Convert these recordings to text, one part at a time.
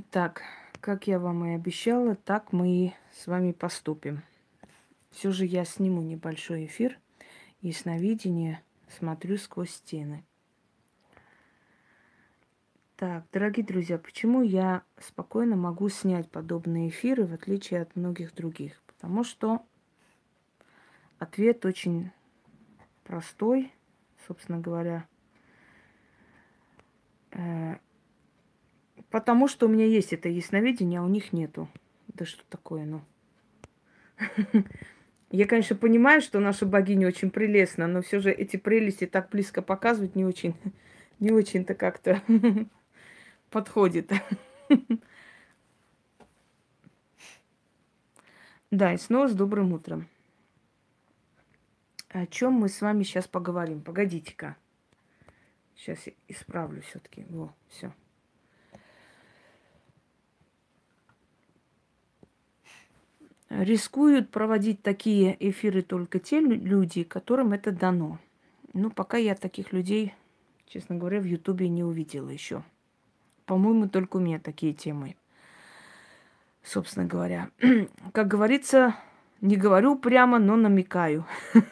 Итак, как я вам и обещала, так мы и с вами поступим. Все же я сниму небольшой эфир и сновидение смотрю сквозь стены. Так, дорогие друзья, почему я спокойно могу снять подобные эфиры, в отличие от многих других? Потому что ответ очень простой, собственно говоря. Потому что у меня есть это ясновидение, а у них нету. Да что такое, ну? Я, конечно, понимаю, что наша богиня очень прелестна, но все же эти прелести так близко показывать не очень, не очень-то как-то подходит. Да, и снова с добрым утром. О чем мы с вами сейчас поговорим? Погодите-ка. Сейчас я исправлю все-таки. Во, все. Рискуют проводить такие эфиры только те люди, которым это дано. Ну, пока я таких людей, честно говоря, в Ютубе не увидела еще. По-моему, только у меня такие темы. Собственно говоря. Как говорится, не говорю прямо, но намекаю.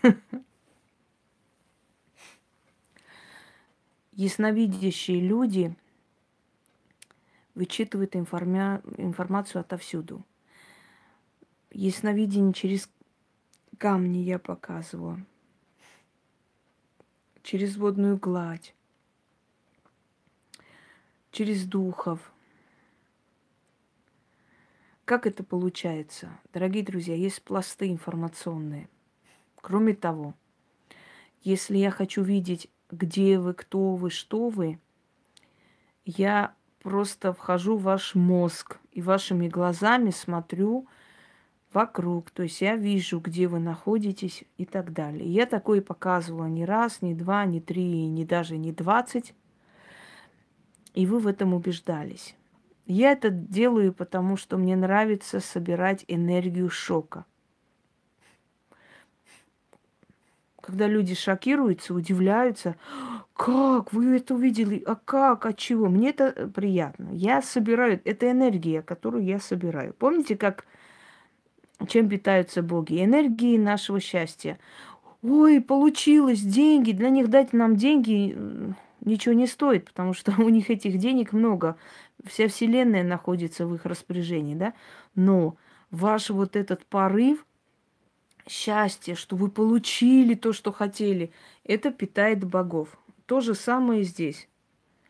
Ясновидящие люди вычитывают информацию отовсюду – Ясновидение через камни я показываю. Через водную гладь. Через духов. Как это получается? Дорогие друзья, есть пласты информационные. Кроме того, если я хочу видеть, где вы, кто вы, что вы, я просто вхожу в ваш мозг и вашими глазами смотрю вокруг, то есть я вижу, где вы находитесь и так далее. Я такое показывала не раз, не два, не три, не даже не двадцать. И вы в этом убеждались. Я это делаю, потому что мне нравится собирать энергию шока. Когда люди шокируются, удивляются, как вы это увидели, а как, от чего? Мне это приятно. Я собираю, это энергия, которую я собираю. Помните, как чем питаются боги? Энергией нашего счастья. Ой, получилось, деньги, для них дать нам деньги ничего не стоит, потому что у них этих денег много. Вся Вселенная находится в их распоряжении, да? Но ваш вот этот порыв счастья, что вы получили то, что хотели, это питает богов. То же самое здесь.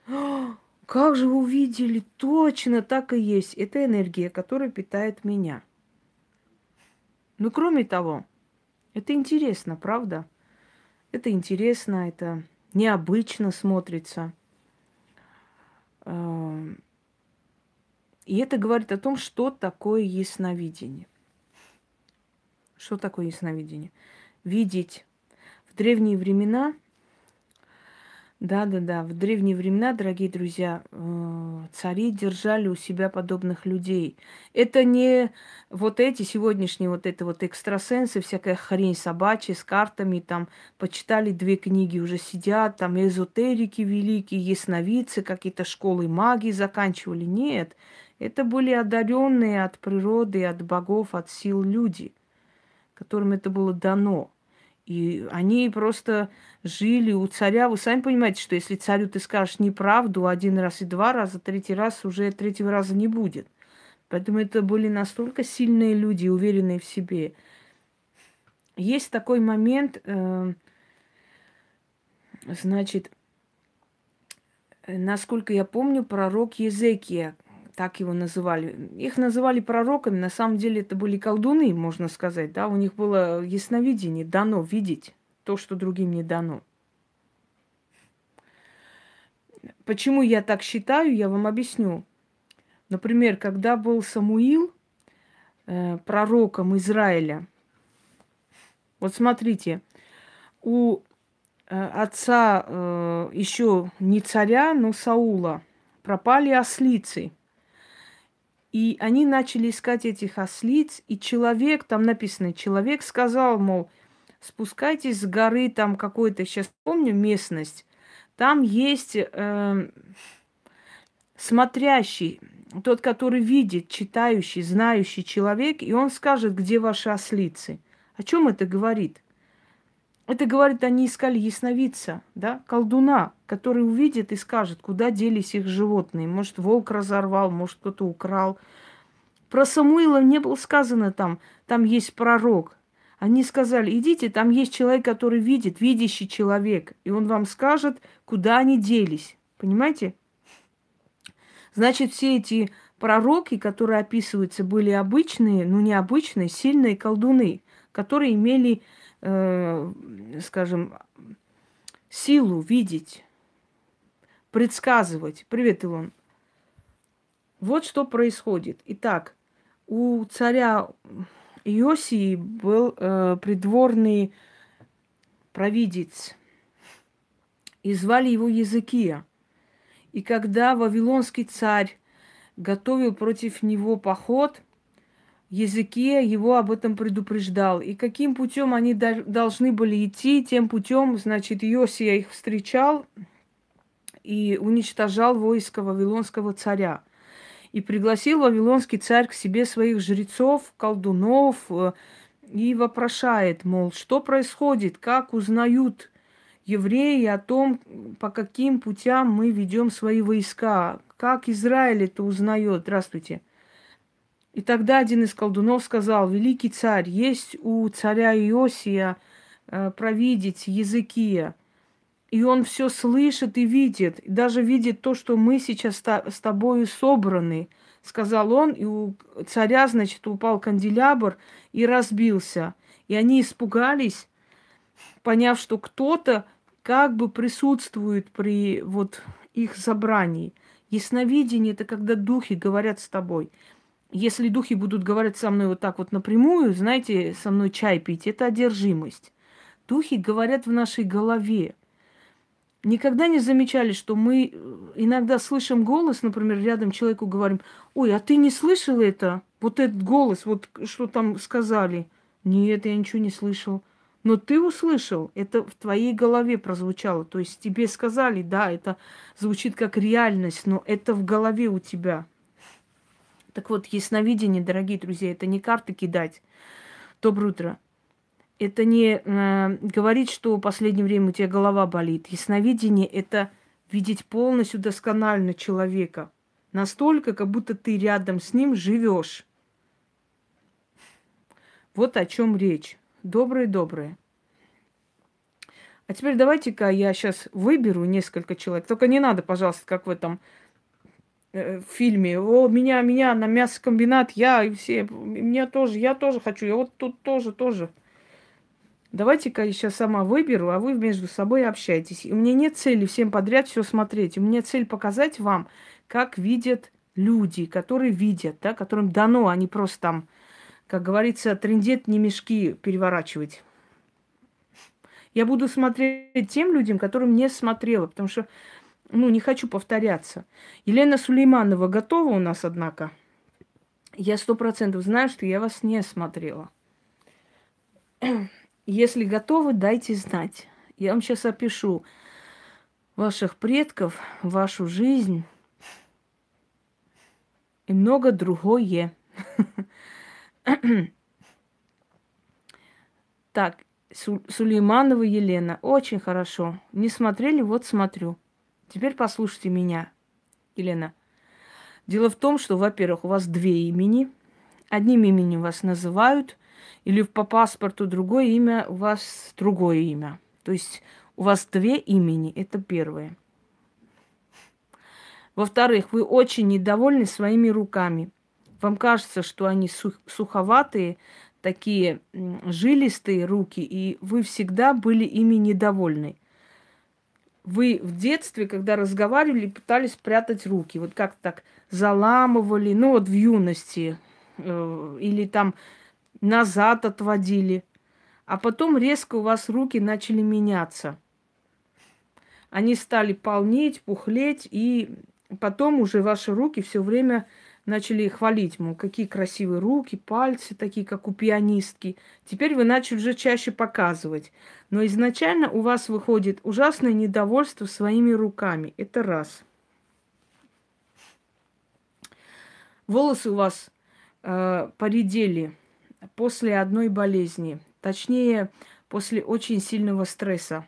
Как же вы увидели? Точно так и есть. Это энергия, которая питает меня. Ну, кроме того, это интересно, правда? Это интересно, это необычно смотрится. Эм, и это говорит о том, что такое ясновидение. Что такое ясновидение? Видеть в древние времена – да, да, да. В древние времена, дорогие друзья, э, цари держали у себя подобных людей. Это не вот эти сегодняшние вот это вот экстрасенсы, всякая хрень собачья с картами, там почитали две книги, уже сидят, там эзотерики великие, ясновидцы, какие-то школы магии заканчивали. Нет, это были одаренные от природы, от богов, от сил люди, которым это было дано. И они просто жили у царя. Вы сами понимаете, что если царю ты скажешь неправду один раз и два раза, третий раз уже третьего раза не будет. Поэтому это были настолько сильные люди, уверенные в себе. Есть такой момент, э, значит, насколько я помню, пророк Езекия, так его называли. Их называли пророками, на самом деле это были колдуны, можно сказать, да, у них было ясновидение, дано видеть то, что другим не дано. Почему я так считаю, я вам объясню. Например, когда был Самуил э, пророком Израиля, вот смотрите, у э, отца э, еще не царя, но Саула пропали ослицы – и они начали искать этих ослиц, и человек, там написано, человек сказал, мол, спускайтесь с горы, там какой-то, сейчас помню местность, там есть э, смотрящий, тот, который видит, читающий, знающий человек, и он скажет, где ваши ослицы. О чем это говорит? Это говорит, они искали ясновидца, да, колдуна, который увидит и скажет, куда делись их животные. Может, волк разорвал, может, кто-то украл. Про Самуила не было сказано там, там есть пророк. Они сказали, идите, там есть человек, который видит, видящий человек, и он вам скажет, куда они делись. Понимаете? Значит, все эти пророки, которые описываются, были обычные, ну необычные, сильные колдуны, которые имели э, скажем, силу видеть, предсказывать. Привет, Илон. Вот что происходит. Итак, у царя Иосии был э, придворный провидец, и звали его Языкия. И когда Вавилонский царь готовил против него поход, языке его об этом предупреждал. И каким путем они должны были идти, тем путем, значит, Иосия их встречал и уничтожал войско Вавилонского царя. И пригласил Вавилонский царь к себе своих жрецов, колдунов э, и вопрошает, мол, что происходит, как узнают евреи о том, по каким путям мы ведем свои войска, как Израиль это узнает. Здравствуйте. И тогда один из колдунов сказал, великий царь, есть у царя Иосия э, провидеть Языкия. И он все слышит и видит, и даже видит то, что мы сейчас с тобою собраны, сказал он, и у царя, значит, упал канделябр и разбился. И они испугались, поняв, что кто-то как бы присутствует при вот их забрании. Ясновидение – это когда духи говорят с тобой – если духи будут говорить со мной вот так вот напрямую, знаете, со мной чай пить, это одержимость. Духи говорят в нашей голове. Никогда не замечали, что мы э, иногда слышим голос, например, рядом человеку говорим, ой, а ты не слышал это? Вот этот голос, вот что там сказали. Нет, я ничего не слышал. Но ты услышал, это в твоей голове прозвучало. То есть тебе сказали, да, это звучит как реальность, но это в голове у тебя. Так вот, ясновидение, дорогие друзья, это не карты кидать. Доброе утро. Это не э, говорить, что в последнее время у тебя голова болит. Ясновидение – это видеть полностью досконально человека. Настолько, как будто ты рядом с ним живешь. Вот о чем речь. Доброе-доброе. А теперь давайте-ка я сейчас выберу несколько человек. Только не надо, пожалуйста, как в этом в фильме. О, меня, меня на мясокомбинат, я и все. Меня тоже, я тоже хочу. Я вот тут тоже, тоже. Давайте-ка я сейчас сама выберу, а вы между собой общайтесь. И у меня нет цели всем подряд все смотреть. У меня цель показать вам, как видят люди, которые видят, да, которым дано, а не просто там, как говорится, трендет не мешки переворачивать. Я буду смотреть тем людям, которым не смотрела, потому что ну, не хочу повторяться. Елена Сулейманова готова у нас, однако. Я сто процентов знаю, что я вас не смотрела. Если готовы, дайте знать. Я вам сейчас опишу ваших предков, вашу жизнь и много другое. Так, Сулейманова Елена. Очень хорошо. Не смотрели, вот смотрю. Теперь послушайте меня, Елена. Дело в том, что, во-первых, у вас две имени. Одним именем вас называют, или по паспорту другое имя, у вас другое имя. То есть у вас две имени, это первое. Во-вторых, вы очень недовольны своими руками. Вам кажется, что они суховатые, такие жилистые руки, и вы всегда были ими недовольны вы в детстве, когда разговаривали, пытались прятать руки, вот как так заламывали, ну вот в юности, э, или там назад отводили, а потом резко у вас руки начали меняться. Они стали полнеть, пухлеть, и потом уже ваши руки все время начали хвалить, мол, какие красивые руки, пальцы, такие, как у пианистки. Теперь вы начали уже чаще показывать. Но изначально у вас выходит ужасное недовольство своими руками. Это раз. волосы у вас э, поредели после одной болезни, точнее, после очень сильного стресса,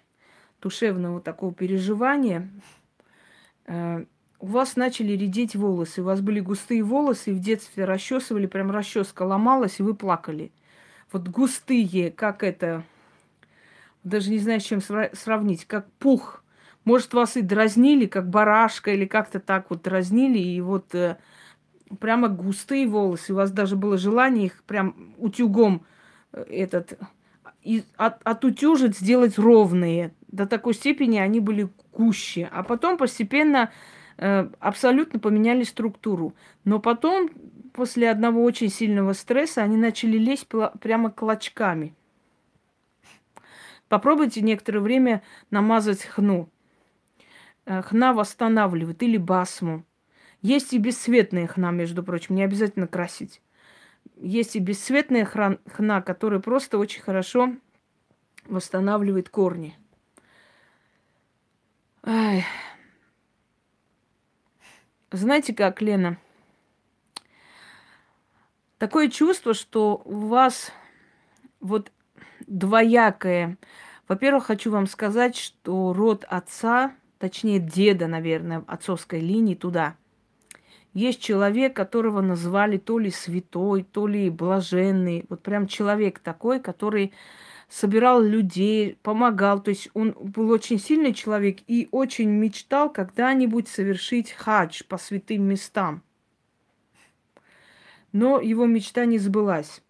душевного такого переживания, э, у вас начали редеть волосы. У вас были густые волосы, и в детстве расчесывали, прям расческа ломалась, и вы плакали. Вот густые, как это, даже не знаю, с чем сравнить, как пух. Может, вас и дразнили, как барашка, или как-то так вот дразнили, и вот э, прямо густые волосы. У вас даже было желание их прям утюгом э, этот и от, отутюжить, сделать ровные. До такой степени они были гуще. А потом постепенно абсолютно поменяли структуру. Но потом, после одного очень сильного стресса, они начали лезть прямо клочками. Попробуйте некоторое время намазать хну. Э, хна восстанавливает или басму. Есть и бесцветная хна, между прочим, не обязательно красить. Есть и бесцветная хна, которая просто очень хорошо восстанавливает корни. Ай. Знаете как, Лена? Такое чувство, что у вас вот двоякое. Во-первых, хочу вам сказать, что род отца, точнее деда, наверное, отцовской линии туда – есть человек, которого назвали то ли святой, то ли блаженный. Вот прям человек такой, который собирал людей, помогал. То есть он был очень сильный человек и очень мечтал когда-нибудь совершить хадж по святым местам. Но его мечта не сбылась.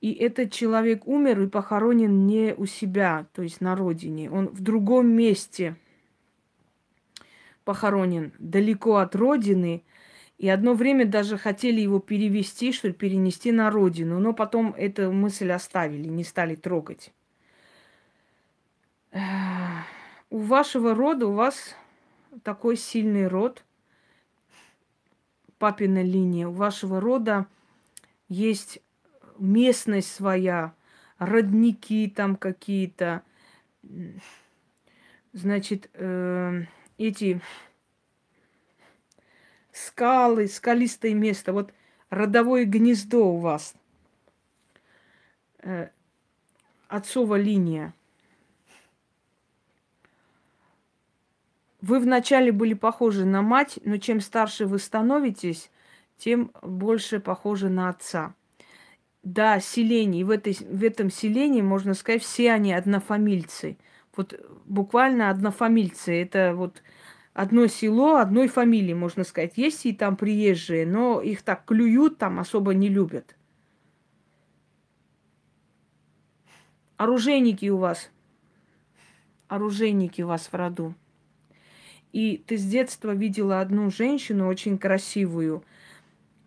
И этот человек умер и похоронен не у себя, то есть на родине. Он в другом месте похоронен, далеко от родины. И одно время даже хотели его перевести, что ли, перенести на родину, но потом эту мысль оставили, не стали трогать. У вашего рода, у вас такой сильный род, папина линия, у вашего рода есть местность своя, родники там какие-то, значит, э, эти скалы, скалистое место. Вот родовое гнездо у вас. Э, отцова линия. Вы вначале были похожи на мать, но чем старше вы становитесь, тем больше похожи на отца. Да, селение. В, этой, в этом селении, можно сказать, все они однофамильцы. Вот буквально однофамильцы. Это вот одно село одной фамилии, можно сказать. Есть и там приезжие, но их так клюют, там особо не любят. Оружейники у вас. Оружейники у вас в роду. И ты с детства видела одну женщину очень красивую,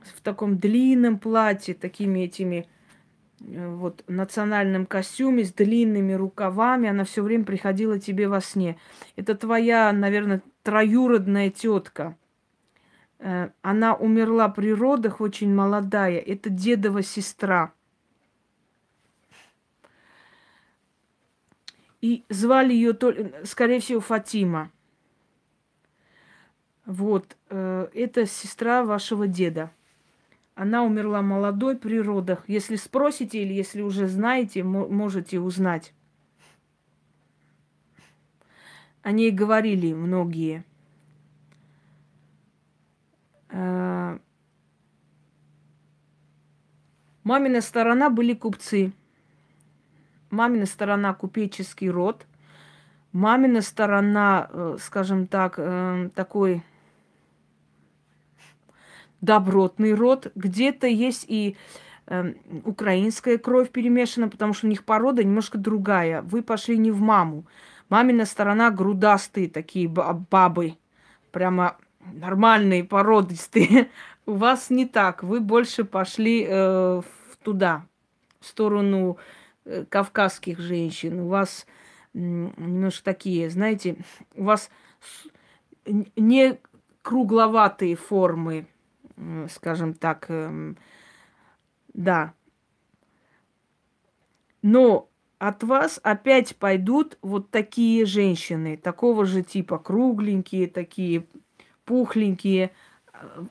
в таком длинном платье, такими этими э, вот национальном костюме с длинными рукавами. Она все время приходила тебе во сне. Это твоя, наверное, троюродная тетка. Э, она умерла при родах очень молодая. Это дедова сестра. И звали ее, скорее всего, Фатима. Вот, э, это сестра вашего деда. Она умерла молодой при родах. Если спросите или если уже знаете, можете узнать. О ней говорили многие. Э, мамина сторона были купцы. Мамина сторона купеческий род. Мамина сторона, э, скажем так, э, такой добротный род. Где-то есть и украинская кровь перемешана, потому что у них порода немножко другая. Вы пошли не в маму. Мамина сторона грудастые такие бабы, прямо нормальные, породистые. У вас не так. Вы больше пошли э, туда, в сторону э, кавказских женщин. У вас э, немножко такие, знаете, у вас не кругловатые формы, э, скажем так, э, да. Но от вас опять пойдут вот такие женщины, такого же типа, кругленькие, такие пухленькие.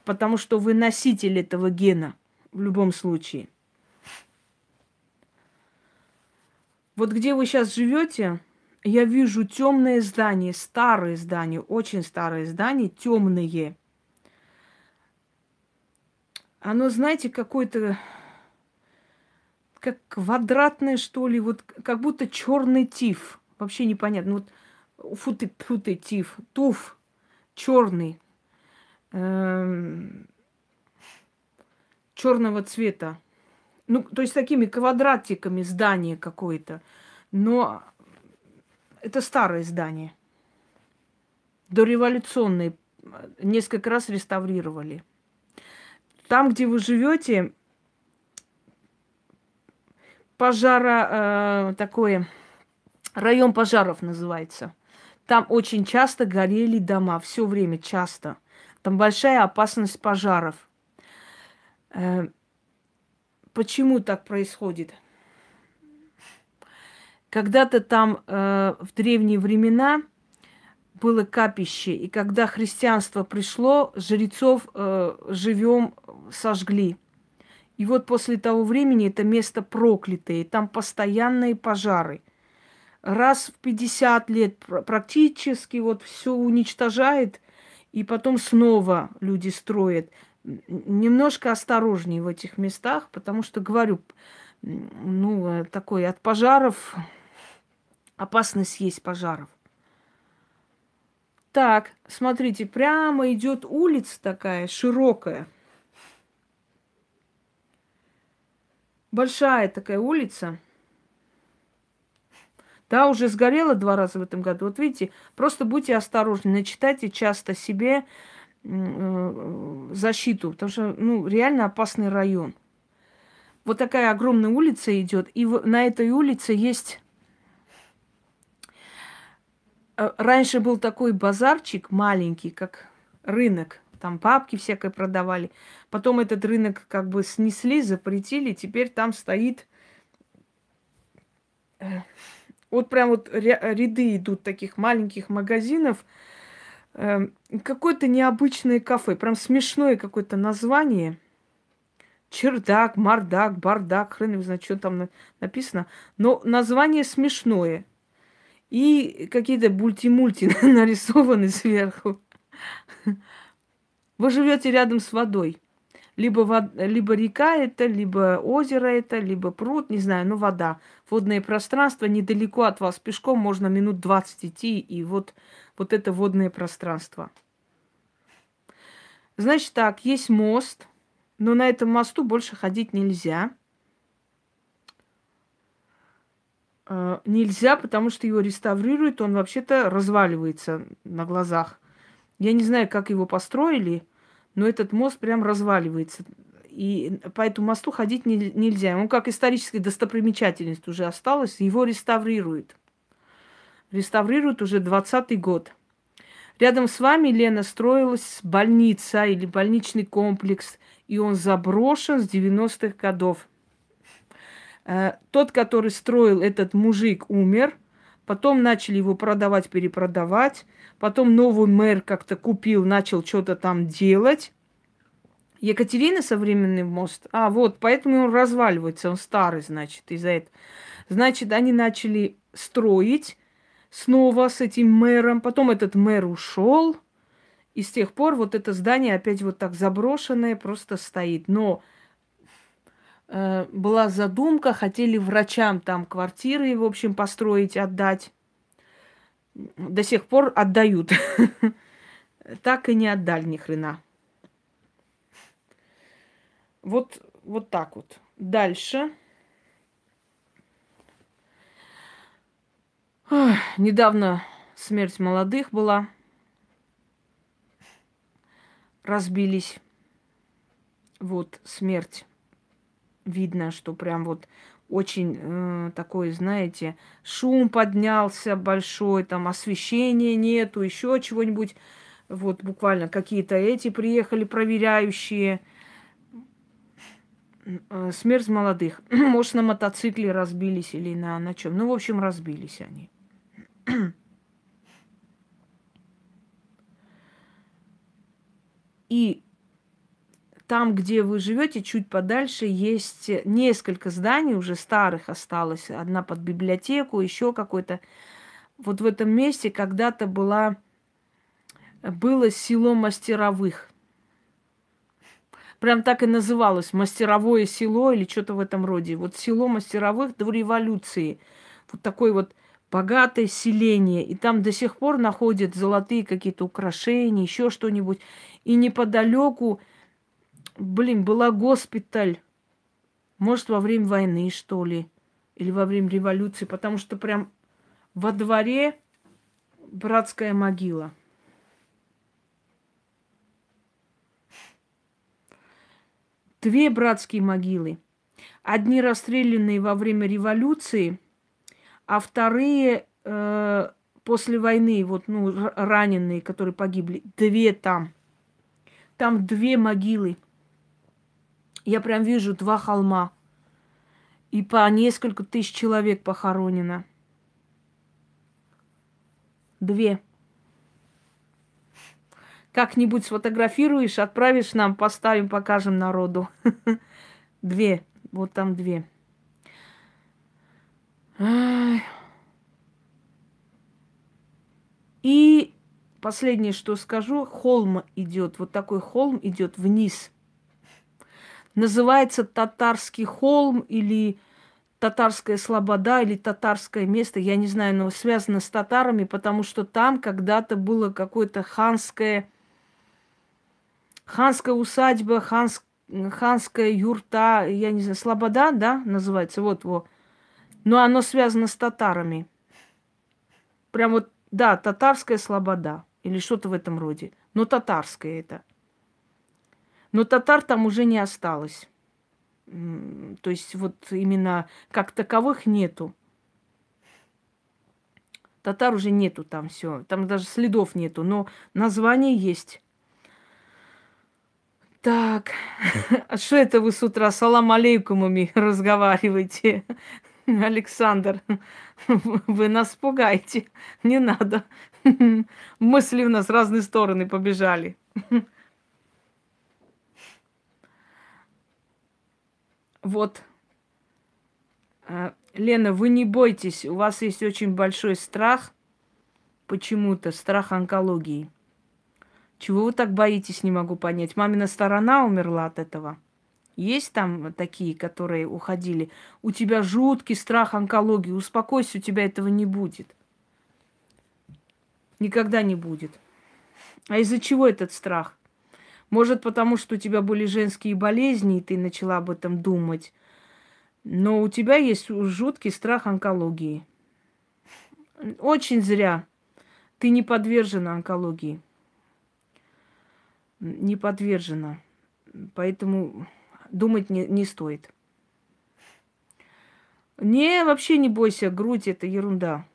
потому что вы носитель этого гена в любом случае. Вот где вы сейчас живете, я вижу темные здания, старые здания, очень старые здания, темные. Оно, знаете, какое-то как квадратное, что ли, вот как будто черный тиф. Вообще непонятно. Вот фу ты, фу ты, тиф, туф, черный, эм, черного цвета. Ну, то есть такими квадратиками здание какое-то. Но это старое здание. Дореволюционные. Несколько раз реставрировали. Там, где вы живете, пожара э, такое, район пожаров называется. Там очень часто горели дома, все время часто. Там большая опасность пожаров. Э, почему так происходит? Когда-то там э, в древние времена было капище, и когда христианство пришло, жрецов э, живем сожгли. И вот после того времени это место проклятое, там постоянные пожары. Раз в 50 лет практически вот все уничтожает, и потом снова люди строят. Немножко осторожнее в этих местах, потому что, говорю, ну, э, такой от пожаров, опасность есть пожаров. Так, смотрите, прямо идет улица такая широкая. Большая такая улица. Да, уже сгорела два раза в этом году. Вот видите, просто будьте осторожны, начитайте часто себе э, защиту, потому что, ну, реально опасный район. Вот такая огромная улица идет, и на этой улице есть Э, раньше был такой базарчик маленький, как рынок. Там папки всякое продавали. Потом этот рынок как бы снесли, запретили. Теперь там стоит... Э, вот прям вот ряды идут таких маленьких магазинов. Э, какое-то необычное кафе. Прям смешное какое-то название. Чердак, мардак, бардак, хрен его знает, что там написано. Но название смешное. И какие-то мульти-мульти нарисованы сверху. Вы живете рядом с водой. Либо, вод, либо река это, либо озеро это, либо пруд, не знаю, но вода. Водное пространство недалеко от вас. Пешком можно минут 20 идти, и вот, вот это водное пространство. Значит так, есть мост, но на этом мосту больше ходить нельзя. Э, нельзя, потому что его реставрируют, он вообще-то разваливается на глазах. Я не знаю, как его построили, но этот мост прям разваливается. И по этому мосту ходить не, нельзя. Он как историческая достопримечательность уже осталась, его реставрируют. Реставрируют уже 20-й год. Рядом с вами, Лена, строилась больница или больничный комплекс, и он заброшен с 90-х годов. Э, тот, который строил этот мужик, умер. Потом начали его продавать, перепродавать. Потом новый мэр как-то купил, начал что-то там делать. Екатерина современный мост. А, вот, поэтому он разваливается, он старый, значит, из-за этого. Значит, они начали строить снова с этим мэром. Потом этот мэр ушел. И с тех пор вот это здание опять вот так заброшенное просто стоит. Но Э, была задумка, хотели врачам там квартиры, в общем, построить, отдать. До сих пор отдают. Так и не отдали ни хрена. Вот, вот так вот. Дальше. недавно смерть молодых была. Разбились. Вот смерть видно, что прям вот очень э, такой, знаете, шум поднялся большой, там освещения нету, еще чего-нибудь. Вот буквально какие-то эти приехали проверяющие. Э, смерть молодых. Может, на мотоцикле разбились или на, на чем. Ну, в общем, разбились они. И там, где вы живете, чуть подальше, есть несколько зданий уже старых осталось. Одна под библиотеку, еще какой-то. Вот в этом месте когда-то была, было село мастеровых. Прям так и называлось, мастеровое село или что-то в этом роде. Вот село мастеровых до революции. Вот такой вот богатое селение, и там до сих пор находят золотые какие-то украшения, еще что-нибудь. И неподалеку, блин, была госпиталь. Может, во время войны, что ли, или во время революции, потому что прям во дворе братская могила. Две братские могилы. Одни расстрелянные во время революции – а вторые э, после войны, вот, ну, раненые, которые погибли, две там. Там две могилы. Я прям вижу два холма. И по несколько тысяч человек похоронено. Две. Как-нибудь сфотографируешь, отправишь нам, поставим, покажем народу. Две. Вот там две. И последнее, что скажу, холм идет, вот такой холм идет вниз. Называется татарский холм или татарская слобода или татарское место, я не знаю, но связано с татарами, потому что там когда-то было какое-то ханское, ханская усадьба, ханс, ханская юрта, я не знаю, слобода, да, называется, вот, вот. Но оно связано с татарами. Прям вот, да, татарская слобода. Или что-то в этом роде. Но татарская это. Но татар там уже не осталось. То есть вот именно как таковых нету. Татар уже нету там все. Там даже следов нету, но название есть. Так, а что это вы с утра салам алейкумами разговариваете? Александр, вы нас пугаете. Не надо. Мысли у нас разные стороны побежали. Вот. А, Лена, вы не бойтесь, у вас есть очень большой страх, почему-то страх онкологии. Чего вы так боитесь, не могу понять. Мамина сторона умерла от этого. Есть там такие, которые уходили. У тебя жуткий страх онкологии. Успокойся, у тебя этого не будет. Никогда не будет. А из-за чего этот страх? Может, потому что у тебя были женские болезни, и ты начала об этом думать. Но у тебя есть жуткий страх онкологии. Очень зря. Ты не подвержена онкологии. Не подвержена. Поэтому думать не, не стоит. Не, вообще не бойся, грудь это ерунда.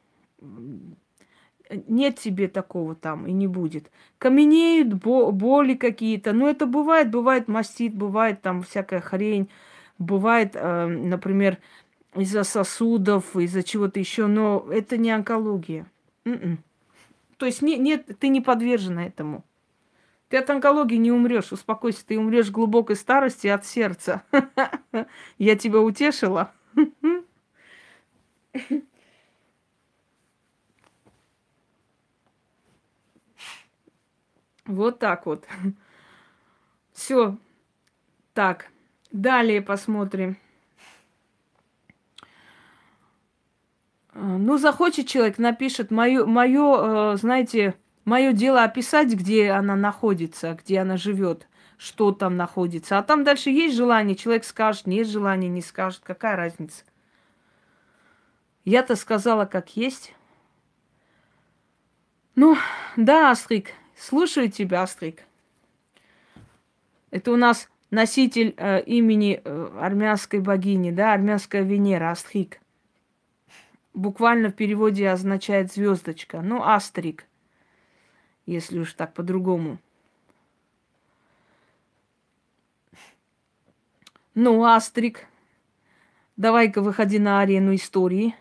Нет тебе такого там и не будет. Каменеют бо- боли какие-то. Ну, это бывает, бывает мастит, бывает там всякая хрень. Бывает, э, например, из-за сосудов, из-за чего-то еще, но это не онкология. Mm-mm. То есть не, нет, ты не подвержена этому. Ты от онкологии не умрешь, успокойся, ты умрешь глубокой старости от сердца. Я тебя утешила. Вот так вот. Все. Так, далее посмотрим. Ну, захочет человек, напишет. Мое, мое, э, знаете, Мое дело описать, где она находится, где она живет, что там находится. А там дальше есть желание, человек скажет, нет желания, не скажет. Какая разница? Я-то сказала, как есть. Ну, да, Астрик, слушаю тебя, Астрик. Это у нас носитель э, имени э, армянской богини, да, армянская Венера, Астрик. Буквально в переводе означает звездочка. Ну, Астрик – если уж так по-другому. Ну, Астрик, давай-ка выходи на арену истории.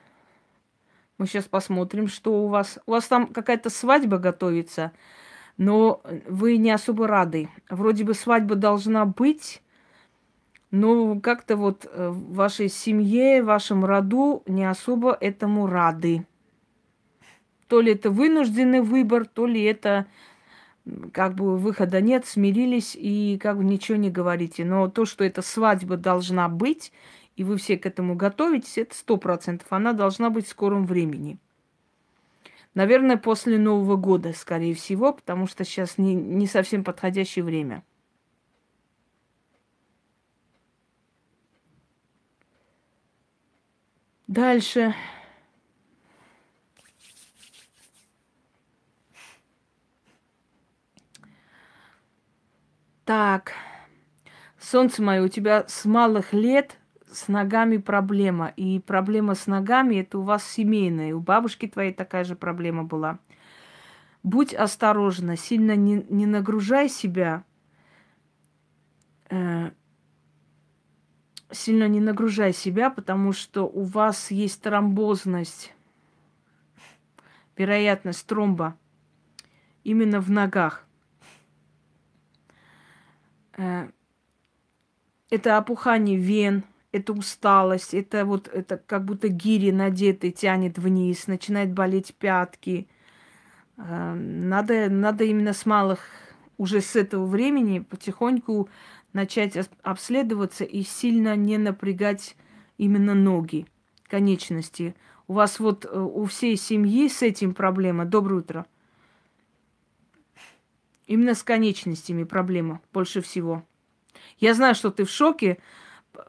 Мы сейчас посмотрим, что у вас. У вас там какая-то свадьба готовится. Но вы не особо рады. Вроде бы свадьба должна быть, но как-то вот э, в вашей семье, в вашем роду не особо этому рады. То ли это вынужденный выбор, то ли это как бы выхода нет, смирились и как бы ничего не говорите. Но то, что эта свадьба должна быть, и вы все к этому готовитесь, это сто процентов. Она должна быть в скором времени. Наверное, после Нового года, скорее всего, потому что сейчас не, не совсем подходящее время. Дальше. Так, солнце мое, у тебя с малых лет с ногами проблема. И проблема с ногами это у вас семейная. У бабушки твоей такая же проблема была. Будь осторожна, сильно не, не нагружай себя. Э, сильно не нагружай себя, потому что у вас есть тромбозность, вероятность тромба именно в ногах. Э, это опухание вен, это усталость, это вот это как будто гири надетый тянет вниз, начинает болеть пятки. Э, надо, надо именно с малых, уже с этого времени потихоньку начать обследоваться и сильно не напрягать именно ноги, конечности. У вас вот э, у всей семьи с этим проблема. Доброе утро. Именно с конечностями проблема больше всего. Я знаю, что ты в шоке,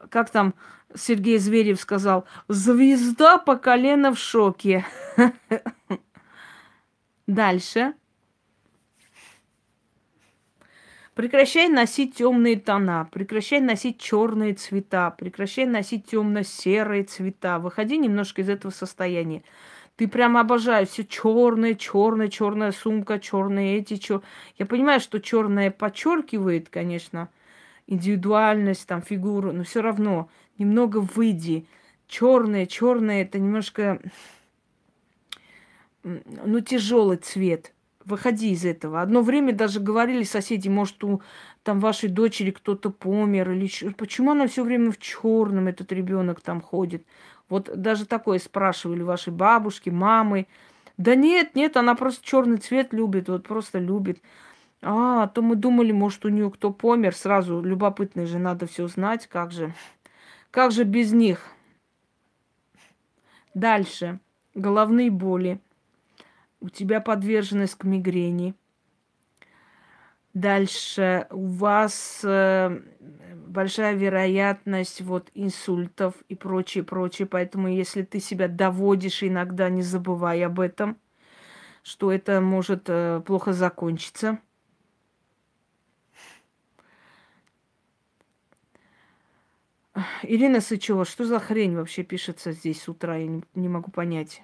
как там Сергей Зверев сказал, звезда по колено в шоке. Дальше. Прекращай носить темные тона, прекращай носить черные цвета, прекращай носить темно-серые цвета. Выходи немножко из этого состояния. Ты прям обожаешь все черное, черное, черная сумка, черные эти, чер... Я понимаю, что черное подчеркивает, конечно, индивидуальность, там, фигуру, но все равно немного выйди. Черное, черное это немножко, ну, тяжелый цвет. Выходи из этого. Одно время даже говорили соседи, может, у там вашей дочери кто-то помер или почему она все время в черном этот ребенок там ходит. Вот даже такое спрашивали ваши бабушки, мамы. Да нет, нет, она просто черный цвет любит, вот просто любит. А, то мы думали, может, у нее кто помер. Сразу любопытно же, надо все знать, как же. Как же без них? Дальше. Головные боли. У тебя подверженность к мигрени. Дальше у вас э, большая вероятность вот инсультов и прочее, прочее. Поэтому если ты себя доводишь иногда, не забывай об этом, что это может э, плохо закончиться. Ирина Сычева, что за хрень вообще пишется здесь с утра? Я не, не могу понять.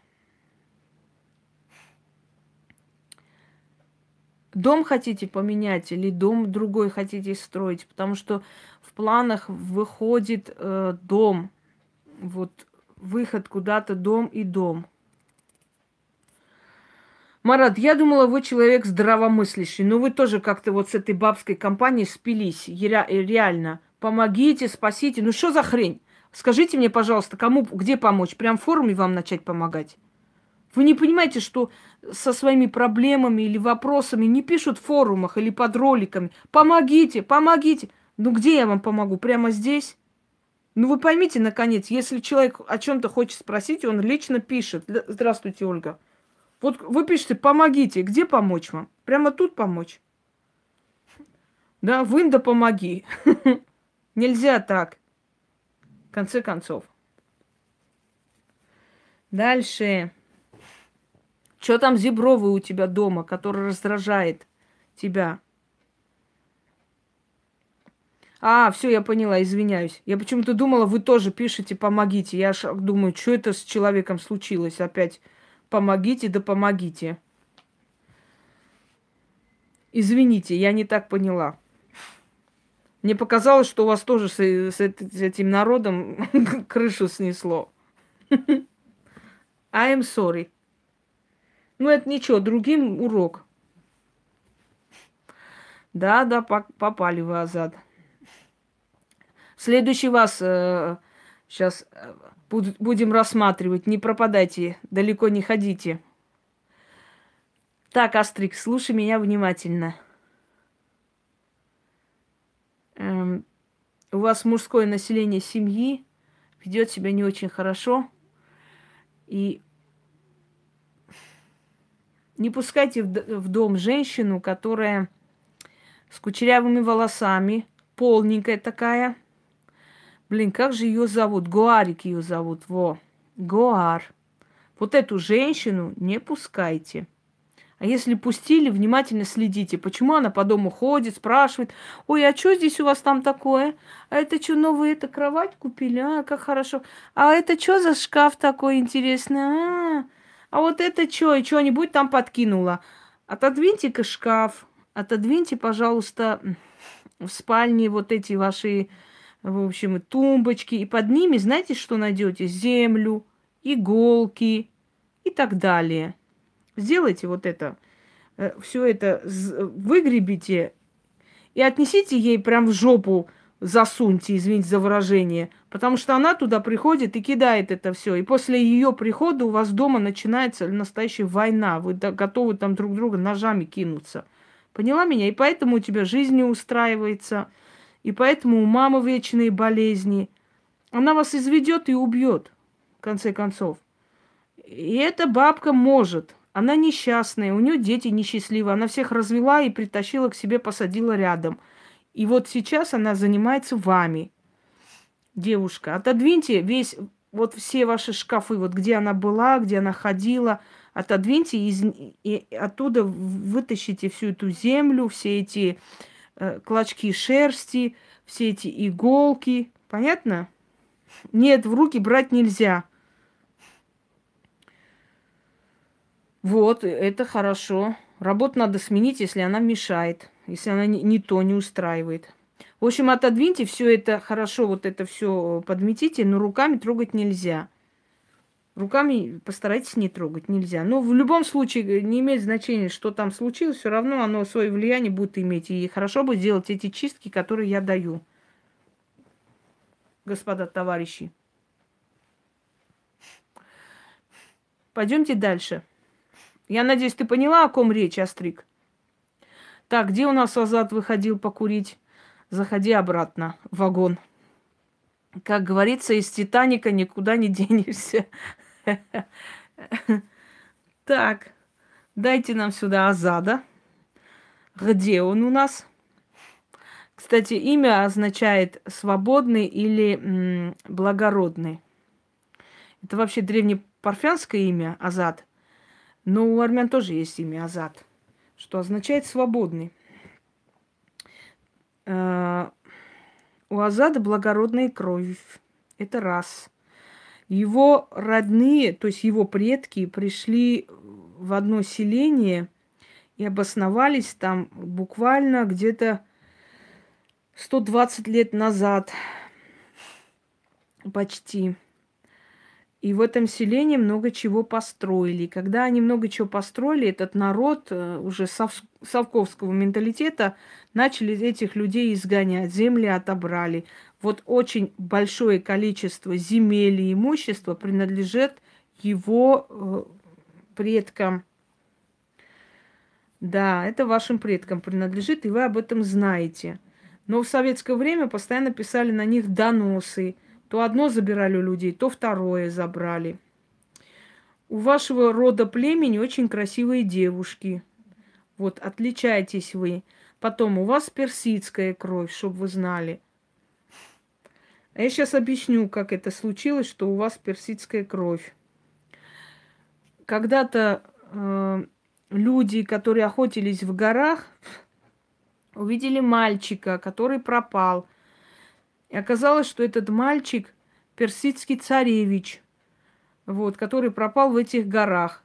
Дом хотите поменять или дом другой хотите строить? Потому что в планах выходит э, дом. Вот выход куда-то, дом и дом. Марат, я думала, вы человек здравомыслящий, но вы тоже как-то вот с этой бабской компанией спились. Реально. Помогите, спасите. Ну что за хрень? Скажите мне, пожалуйста, кому, где помочь? Прям в форуме вам начать помогать? Вы не понимаете, что со своими проблемами или вопросами не пишут в форумах или под роликами. Помогите, помогите. Ну где я вам помогу? Прямо здесь? Ну вы поймите, наконец, если человек о чем-то хочет спросить, он лично пишет. Здравствуйте, Ольга. Вот вы пишете, помогите. Где помочь вам? Прямо тут помочь? Да, вында помоги. Нельзя так. В конце концов. Дальше. Что там зебровый у тебя дома, который раздражает тебя? А, все, я поняла, извиняюсь. Я почему-то думала, вы тоже пишете «помогите». Я аж думаю, что это с человеком случилось опять? Помогите, да помогите. Извините, я не так поняла. Мне показалось, что у вас тоже с, с, с этим народом крышу снесло. I am sorry. Ну, это ничего, другим урок. Да, да, попали вы, Азад. Следующий вас э, сейчас э, будем рассматривать. Не пропадайте, далеко не ходите. Так, Астрик, слушай меня внимательно. Эм, у вас мужское население семьи ведет себя не очень хорошо. И не пускайте в дом женщину, которая с кучерявыми волосами, полненькая такая. Блин, как же ее зовут? Гуарик ее зовут. Во, Гуар. Вот эту женщину не пускайте. А если пустили, внимательно следите, почему она по дому ходит, спрашивает, ой, а что здесь у вас там такое? А это что, новую это кровать купили? А, как хорошо. А это что за шкаф такой интересный? А, а вот это что? И что-нибудь там подкинула. Отодвиньте-ка шкаф, отодвиньте, пожалуйста, в спальне вот эти ваши, в общем, тумбочки. И под ними, знаете, что найдете? Землю, иголки и так далее. Сделайте вот это, э, все это выгребите и отнесите ей прям в жопу, засуньте, извините за выражение, потому что она туда приходит и кидает это все. И после ее прихода у вас дома начинается настоящая война. Вы готовы там друг друга ножами кинуться. Поняла меня? И поэтому у тебя жизнь не устраивается, и поэтому у мамы вечные болезни. Она вас изведет и убьет, в конце концов. И эта бабка может – она несчастная, у нее дети несчастливые. Она всех развела и притащила к себе, посадила рядом. И вот сейчас она занимается вами, девушка. Отодвиньте весь, вот все ваши шкафы, вот где она была, где она ходила, отодвиньте из, и оттуда вытащите всю эту землю, все эти э, клочки шерсти, все эти иголки. Понятно? Нет, в руки брать нельзя. Вот, это хорошо. Работу надо сменить, если она мешает, если она не, то не устраивает. В общем, отодвиньте все это хорошо, вот это все подметите, но руками трогать нельзя. Руками постарайтесь не трогать, нельзя. Но в любом случае не имеет значения, что там случилось, все равно оно свое влияние будет иметь. И хорошо бы делать эти чистки, которые я даю. Господа товарищи. Пойдемте дальше. Я надеюсь, ты поняла, о ком речь, Астрик? Так, где у нас Азат выходил покурить? Заходи обратно в вагон. Как говорится, из Титаника никуда не денешься. Так, дайте нам сюда Азада. Где он у нас? Кстати, имя означает свободный или благородный. Это вообще древнепарфянское имя Азад – но у армян тоже есть имя Азат, что означает свободный. А, у Азада благородная кровь. Это раз. Его родные, то есть его предки, пришли в одно селение и обосновались там буквально где-то 120 лет назад. Почти. И в этом селении много чего построили. Когда они много чего построили, этот народ э, уже сов, совковского менталитета начали этих людей изгонять, земли отобрали. Вот очень большое количество земель и имущества принадлежит его э, предкам. Да, это вашим предкам принадлежит, и вы об этом знаете. Но в советское время постоянно писали на них доносы – то одно забирали у людей, то второе забрали. У вашего рода племени очень красивые девушки. Вот, отличаетесь вы. Потом у вас персидская кровь, чтобы вы знали. А я сейчас объясню, как это случилось, что у вас персидская кровь. Когда-то э, люди, которые охотились в горах, увидели мальчика, который пропал – и оказалось, что этот мальчик персидский царевич, вот, который пропал в этих горах.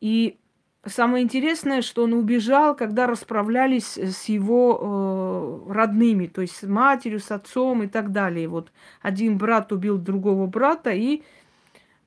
И самое интересное, что он убежал, когда расправлялись с его э, родными, то есть с матерью, с отцом и так далее. Вот один брат убил другого брата и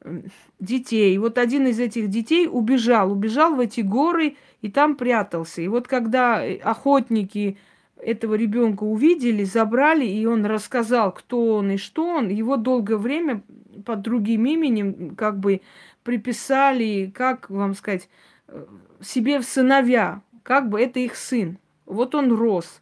э, детей. И вот один из этих детей убежал, убежал в эти горы и там прятался. И вот когда охотники этого ребенка увидели, забрали, и он рассказал, кто он и что он. Его долгое время под другим именем как бы приписали, как вам сказать, э, себе в сыновья, как бы это их сын. Вот он рос.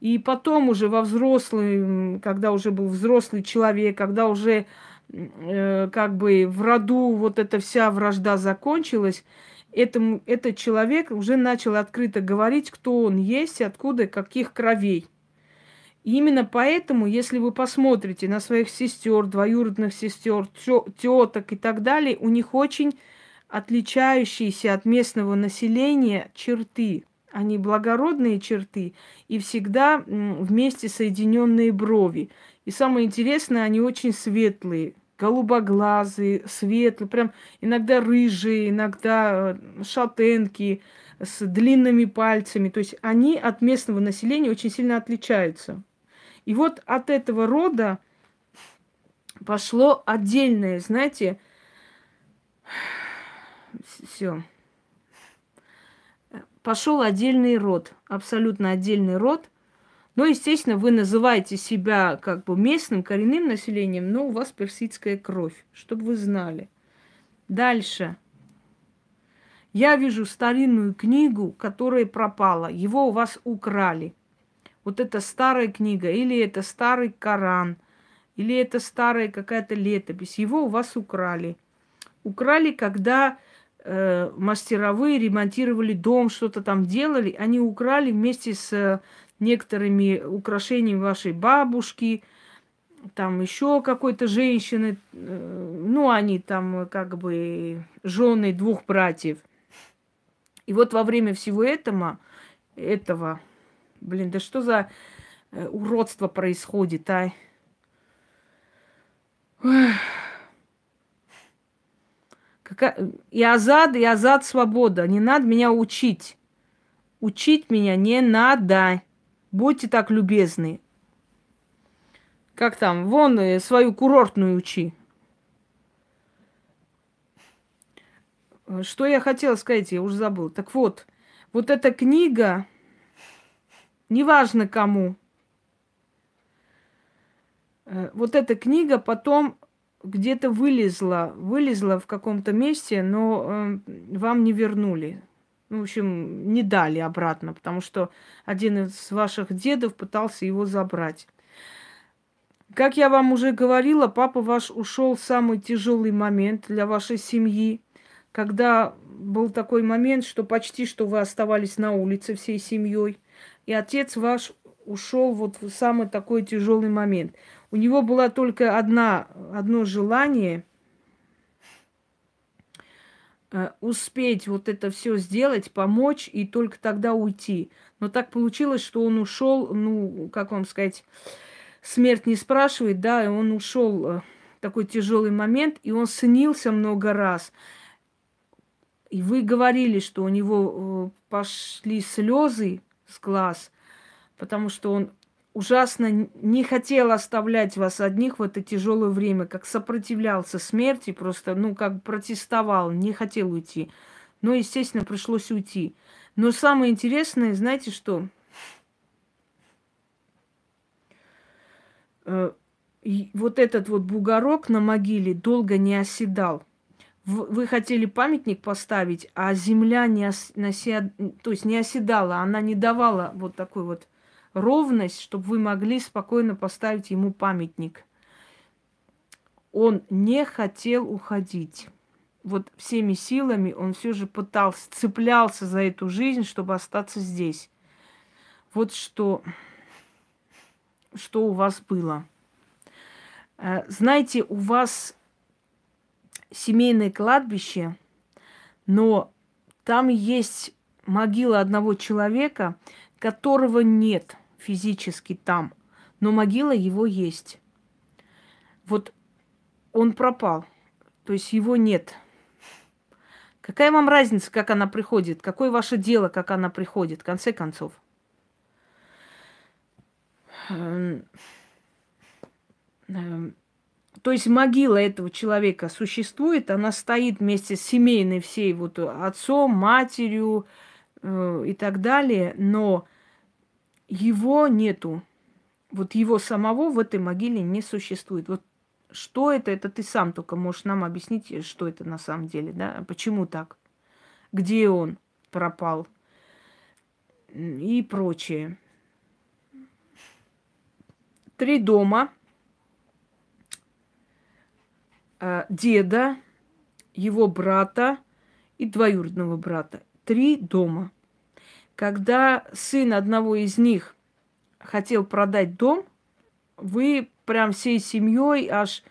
И потом уже во взрослый, когда уже был взрослый человек, когда уже э, как бы в роду вот эта вся вражда закончилась, этому, этот человек уже начал открыто говорить, кто он есть, откуда, каких кровей. И именно поэтому, если вы посмотрите на своих сестер, двоюродных сестер, теток и так далее, у них очень отличающиеся от местного населения черты. Они благородные черты и всегда вместе соединенные брови. И самое интересное, они очень светлые, голубоглазые, светлые, прям иногда рыжие, иногда э, шатенки с длинными пальцами. То есть они от местного населения очень сильно отличаются. И вот от этого рода пошло отдельное, знаете, все. Пошел отдельный род, абсолютно отдельный род – но, естественно, вы называете себя как бы местным, коренным населением, но у вас персидская кровь, чтобы вы знали. Дальше. Я вижу старинную книгу, которая пропала. Его у вас украли. Вот это старая книга, или это старый Коран, или это старая какая-то летопись. Его у вас украли. Украли, когда э, мастеровые ремонтировали дом, что-то там делали. Они украли вместе с некоторыми украшениями вашей бабушки, там еще какой-то женщины, э, ну, они там как бы жены двух братьев. И вот во время всего этого, этого, блин, да что за э, уродство происходит, а? Какая... И азад, и азад свобода. Не надо меня учить. Учить меня не надо. Будьте так любезны. Как там? Вон э, свою курортную учи. Что я хотела сказать, я уже забыл. Так вот, вот эта книга, неважно кому, э, вот эта книга потом где-то вылезла, вылезла в каком-то месте, но э, вам не вернули ну, в общем, не дали обратно, потому что один из ваших дедов пытался его забрать. Как я вам уже говорила, папа ваш ушел в самый тяжелый момент для вашей семьи, когда был такой момент, что почти что вы оставались на улице всей семьей, и отец ваш ушел вот в самый такой тяжелый момент. У него было только одна, одно желание – успеть вот это все сделать, помочь и только тогда уйти. Но так получилось, что он ушел, ну, как вам сказать, смерть не спрашивает, да, и он ушел э, такой тяжелый момент, и он снился много раз. И вы говорили, что у него э, пошли слезы с глаз, потому что он ужасно не хотел оставлять вас одних в это тяжелое время, как сопротивлялся смерти, просто, ну, как протестовал, не хотел уйти. Но, естественно, пришлось уйти. Но самое интересное, знаете что? Э, вот этот вот бугорок на могиле долго не оседал. Вы хотели памятник поставить, а земля не, ос, то есть не оседала, она не давала вот такой вот ровность, чтобы вы могли спокойно поставить ему памятник. Он не хотел уходить. Вот всеми силами он все же пытался, цеплялся за эту жизнь, чтобы остаться здесь. Вот что, что у вас было. Э, знаете, у вас семейное кладбище, но там есть могила одного человека, которого нет физически там, но могила его есть. Вот он пропал, то есть его нет. Какая вам разница, как она приходит? Какое ваше дело, как она приходит, в конце концов? Эм, то есть могила этого человека существует, она стоит вместе с семейной всей вот отцом, матерью, Э, и так далее, но его нету. Вот его самого в этой могиле не существует. Вот что это, это ты сам только можешь нам объяснить, что это на самом деле, да? Почему так? Где он пропал? И прочее. Три дома. Э, деда, его брата и двоюродного брата. Три дома. Когда сын одного из них хотел продать дом, вы прям всей семьей аж,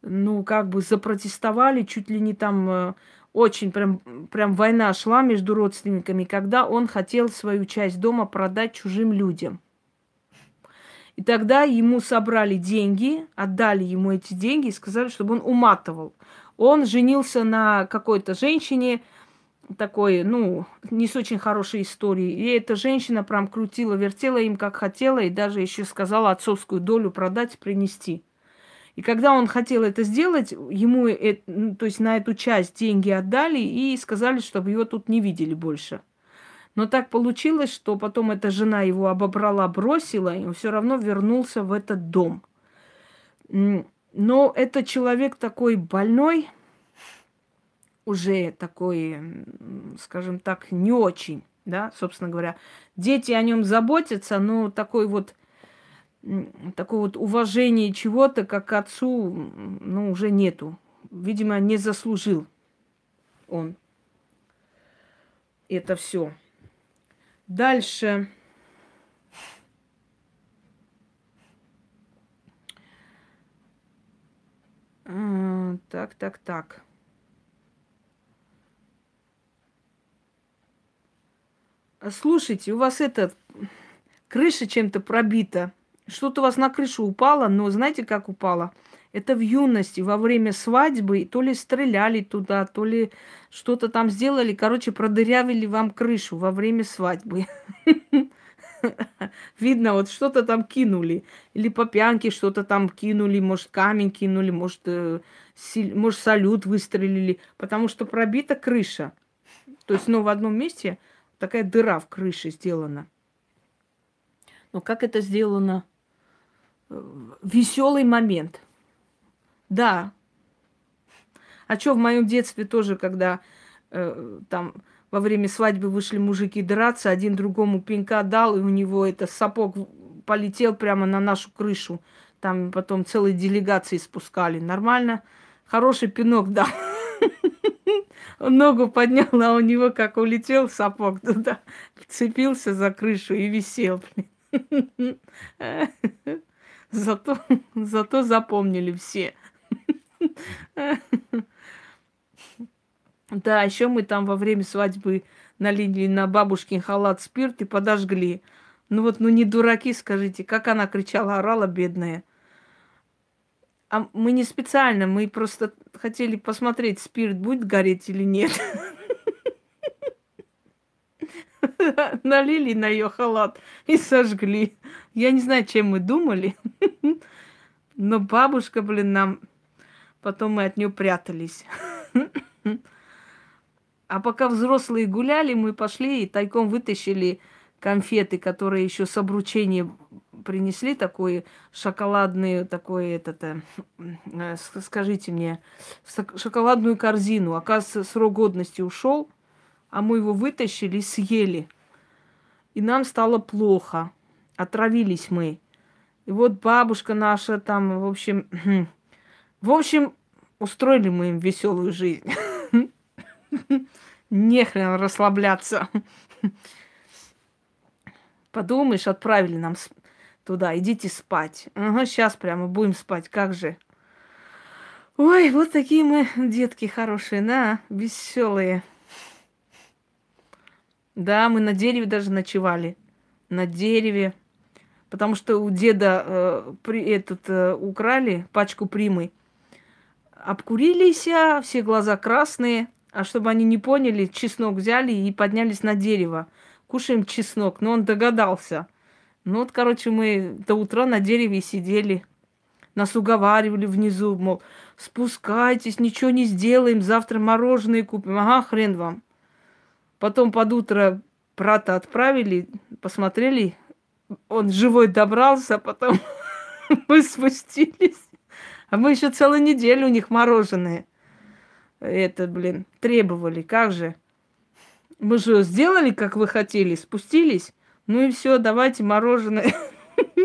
ну, как бы запротестовали, чуть ли не там э, очень прям, прям война шла между родственниками, когда он хотел свою часть дома продать чужим людям. И тогда ему собрали деньги, отдали ему эти деньги и сказали, чтобы он уматывал. Он женился на какой-то женщине, такой, ну, не с очень хорошей историей. И эта женщина прям крутила, вертела им как хотела, и даже еще сказала отцовскую долю продать, принести. И когда он хотел это сделать, ему, э, ну, то есть на эту часть деньги отдали и сказали, чтобы его тут не видели больше. Но так получилось, что потом эта жена его обобрала, бросила, и он все равно вернулся в этот дом. Но это человек такой больной, уже такой, скажем так, не очень, да, собственно говоря. Дети о нем заботятся, но такой вот, такое вот уважение чего-то, как отцу, ну, уже нету. Видимо, не заслужил он это все. Дальше. А, так, так, так. Слушайте, у вас это крыша чем-то пробита. Что-то у вас на крышу упало, но знаете, как упало? Это в юности, во время свадьбы, то ли стреляли туда, то ли что-то там сделали. Короче, продырявили вам крышу во время свадьбы. Видно, вот что-то там кинули. Или по пьянке что-то там кинули, может, камень кинули, может, э, может, салют выстрелили. Потому что пробита крыша. То есть, ну, в одном месте такая дыра в крыше сделана. Но как это сделано? Веселый момент. Да. А что в моем детстве тоже, когда э, там во время свадьбы вышли мужики драться, один другому пинка дал, и у него это сапог полетел прямо на нашу крышу. Там потом целые делегации спускали. Нормально. Хороший пинок дал. Ногу поднял, а у него как улетел сапог туда, цепился за крышу и висел. Зато, зато запомнили все. Да, еще мы там во время свадьбы налили на бабушкин халат спирт и подожгли. Ну вот, ну не дураки, скажите, как она кричала, орала, бедная. А мы не специально, мы просто хотели посмотреть, спирт будет гореть или нет. Налили на ее халат и сожгли. Я не знаю, чем мы думали. Но бабушка, блин, нам Потом мы от нее прятались. А пока взрослые гуляли, мы пошли и тайком вытащили конфеты, которые еще с обручения принесли, такой шоколадный, такой этот, э, э скажите мне, шоколадную корзину. Оказывается, срок годности ушел, а мы его вытащили и съели. И нам стало плохо. Отравились мы. И вот бабушка наша там, в общем, В общем, устроили мы им веселую жизнь. Нехрен расслабляться. Подумаешь, отправили нам туда, идите спать. Ага, сейчас прямо будем спать, как же. Ой, вот такие мы детки хорошие, да, веселые. Да, мы на дереве даже ночевали. На дереве. Потому что у деда э, при, этот, э, украли пачку примы обкурились, а, все глаза красные. А чтобы они не поняли, чеснок взяли и поднялись на дерево. Кушаем чеснок. Но он догадался. Ну вот, короче, мы до утра на дереве сидели. Нас уговаривали внизу, мол, спускайтесь, ничего не сделаем, завтра мороженое купим. Ага, хрен вам. Потом под утро брата отправили, посмотрели, он живой добрался, а потом мы спустились. А мы еще целую неделю у них мороженое. Это, блин, требовали. Как же? Мы же сделали, как вы хотели, спустились. Ну и все, давайте мороженое.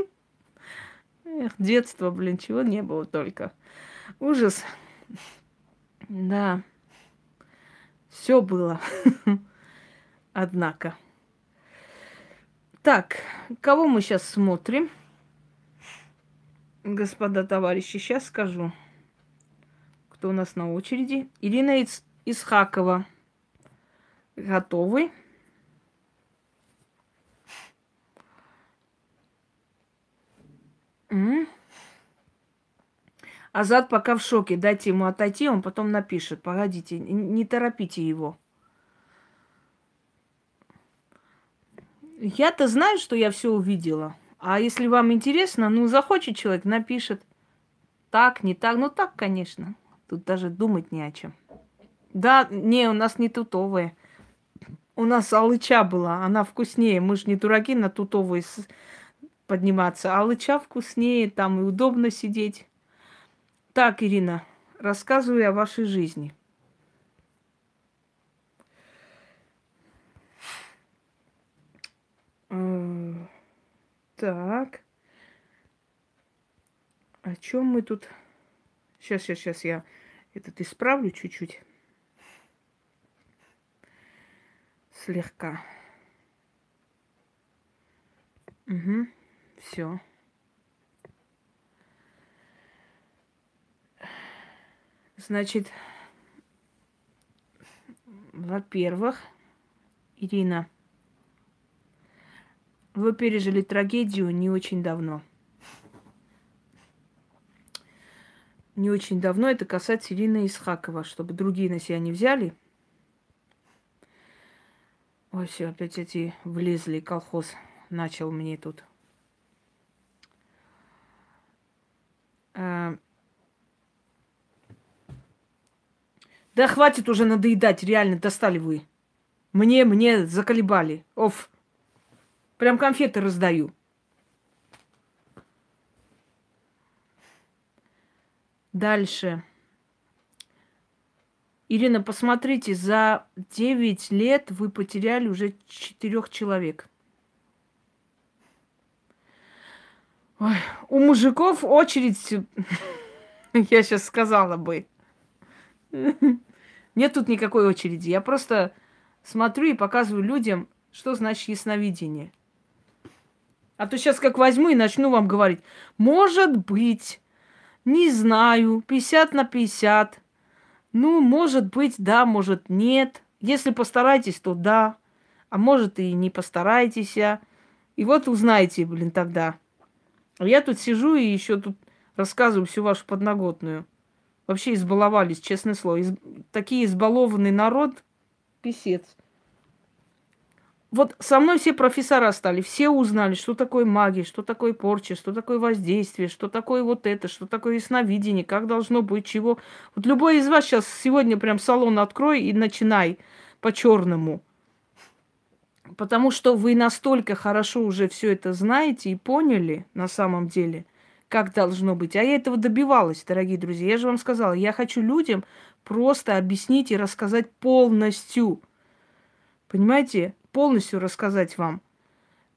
Эх, детство, блин, чего не было только. Ужас. Да. Все было. Однако. Так, кого мы сейчас смотрим? Господа товарищи, сейчас скажу. Кто у нас на очереди? Ирина Иц... Исхакова. Готовы? М? Азат пока в шоке. Дайте ему отойти, он потом напишет. Погодите, не торопите его. Я-то знаю, что я все увидела. А если вам интересно, ну, захочет человек, напишет. Так, не так. Ну, так, конечно. Тут даже думать не о чем. Да, не, у нас не тутовые. У нас алыча была, она вкуснее. Мы же не дураки на тутовые подниматься. Алыча вкуснее, там и удобно сидеть. Так, Ирина, рассказывай о вашей жизни. Так. О чем мы тут? Сейчас, сейчас, сейчас я этот исправлю чуть-чуть. Слегка. Угу. Все. Значит, во-первых, Ирина, вы пережили трагедию не очень давно. Не очень давно это касается Ирины Исхакова, чтобы другие на себя не взяли. Ой, все, опять эти влезли, колхоз начал мне тут. Да хватит уже надоедать, реально, достали вы. Мне, мне заколебали. Оф. Прям конфеты раздаю. Дальше. Ирина, посмотрите, за 9 лет вы потеряли уже четырех человек. Ой, у мужиков очередь, я сейчас сказала бы. Нет тут никакой очереди. Я просто смотрю и показываю людям, что значит ясновидение. А то сейчас как возьму и начну вам говорить. Может быть, не знаю, 50 на 50. Ну, может быть, да, может, нет. Если постараетесь, то да. А может, и не постарайтесь. И вот узнаете, блин, тогда. Я тут сижу и еще тут рассказываю всю вашу подноготную. Вообще избаловались, честное слово. Из... Такие избалованный народ, писец. Вот со мной все профессора стали, все узнали, что такое магия, что такое порча, что такое воздействие, что такое вот это, что такое ясновидение, как должно быть, чего. Вот любой из вас сейчас сегодня прям салон открой и начинай по-черному. Потому что вы настолько хорошо уже все это знаете и поняли на самом деле – как должно быть. А я этого добивалась, дорогие друзья. Я же вам сказала, я хочу людям просто объяснить и рассказать полностью. Понимаете? Полностью рассказать вам.